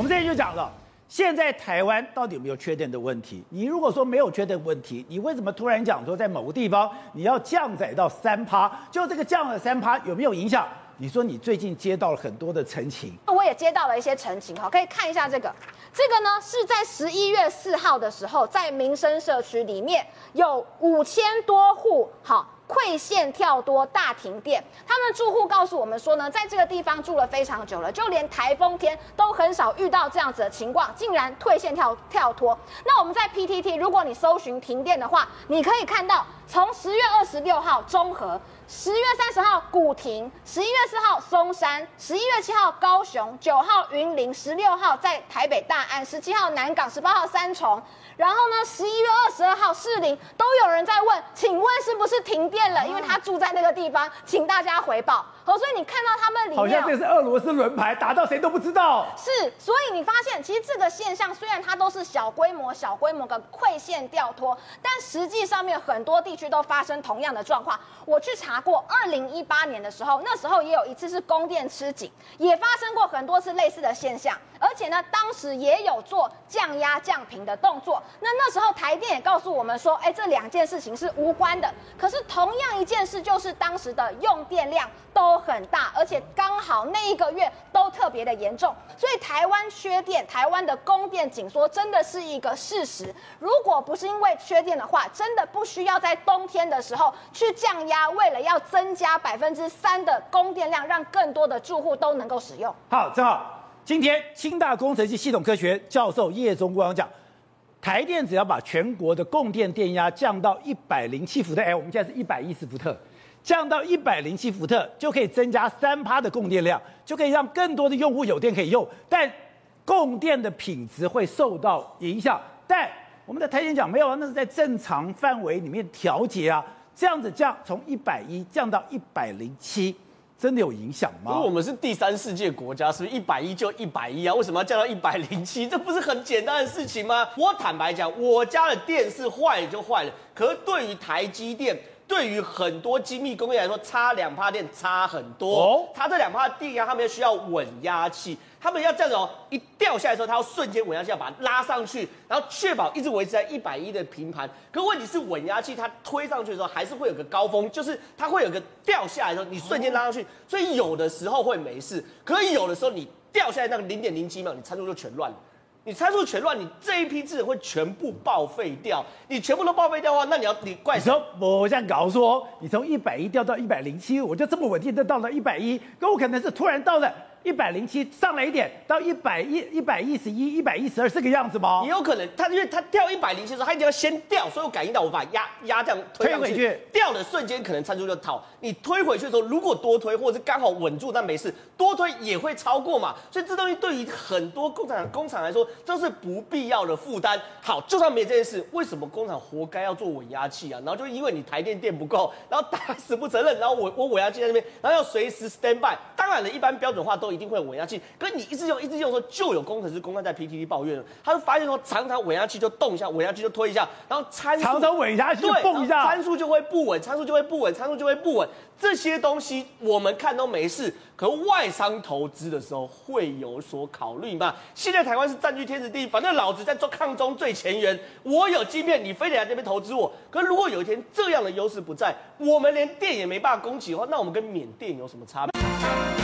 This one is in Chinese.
我们这边就讲了，现在台湾到底有没有缺电的问题？你如果说没有缺电问题，你为什么突然讲说在某个地方你要降载到三趴？就这个降了三趴有没有影响？你说你最近接到了很多的陈情，我也接到了一些陈情哈，可以看一下这个，这个呢是在十一月四号的时候，在民生社区里面有五千多户好。退线跳多大停电，他们住户告诉我们说呢，在这个地方住了非常久了，就连台风天都很少遇到这样子的情况，竟然退线跳跳脱。那我们在 PTT，如果你搜寻停电的话，你可以看到从十月二十六号中和，十月三十号古亭，十一月四号松山，十一月七号高雄，九号云林，十六号在台北大安，十七号南港，十八号三重。然后呢，十一月二十二号，士林都有人在问，请问是不是停电了？因为他住在那个地方，请大家回报。好，所以你看到他们里面好像这是俄罗斯轮盘，打到谁都不知道。是，所以你发现其实这个现象虽然它都是小规模、小规模的馈线掉脱，但实际上面很多地区都发生同样的状况。我去查过，二零一八年的时候，那时候也有一次是供电吃紧，也发生过很多次类似的现象，而且呢，当时也有做降压降频的动作。那那时候台电也告诉我们说，哎，这两件事情是无关的。可是同样一件事，就是当时的用电量都很大，而且刚好那一个月都特别的严重，所以台湾缺电，台湾的供电紧缩真的是一个事实。如果不是因为缺电的话，真的不需要在冬天的时候去降压，为了要增加百分之三的供电量，让更多的住户都能够使用。好，正好今天清大工程系系统科学教授叶中光讲。台电只要把全国的供电电压降到一百零七伏特，哎，我们现在是一百一十伏特，降到一百零七伏特就可以增加三趴的供电量，就可以让更多的用户有电可以用，但供电的品质会受到影响。但我们的台电讲没有啊，那是在正常范围里面调节啊，这样子降从一百一降到一百零七。真的有影响吗？因为我们是第三世界国家，是不是一百一就一百一啊？为什么要降到一百零七？这不是很简单的事情吗？我坦白讲，我家的电是坏了就坏了，可是对于台积电。对于很多精密工业来说，差两趴电差很多。哦，它这两趴电压，他们要需要稳压器，他们要这样子哦，一掉下来的时候，它要瞬间稳压器要把它拉上去，然后确保一直维持在一百一的平盘。可问题是稳压器它推上去的时候，还是会有个高峰，就是它会有个掉下来的时候，你瞬间拉上去，所以有的时候会没事，可以有的时候你掉下来那个零点零几秒，你参数就全乱了。你参数全乱，你这一批字会全部报废掉。你全部都报废掉的话，那你要你怪谁？我这样搞说，你从一百一掉到一百零七，我就这么稳定的到了一百一，可我可能是突然到了。一百零七上来一点，到一百一一百一十一一百一十二这个样子吗？也有可能，他因为他掉一百零七的时候，他一定要先掉，所以我感应到我把压压这样推，推回去，掉的瞬间可能参数就套。你推回去的时候，如果多推或者是刚好稳住，那没事，多推也会超过嘛。所以这东西对于很多工厂工厂来说这是不必要的负担。好，就算没这件事，为什么工厂活该要做稳压器啊？然后就因为你台电电不够，然后打死不承认，然后我我稳压器在那边，然后要随时 stand by。当然了，一般标准化都一定会有稳压器。可是你一直用一直用的时候，就有工程师公开在 PTT 抱怨了，他就发现说，常常稳压器就动一下，稳压器就推一下，然后参数常常稳压器就蹦一下，参数就会不稳，参数就会不稳，参数就会不稳。这些东西我们看都没事，可外商投资的时候会有所考虑嘛？现在台湾是占据天时地利，反正老子在做抗中最前沿，我有晶片，你非得来这边投资我。可是如果有一天这样的优势不在，我们连电也没办法供给的话，那我们跟缅甸有什么差别？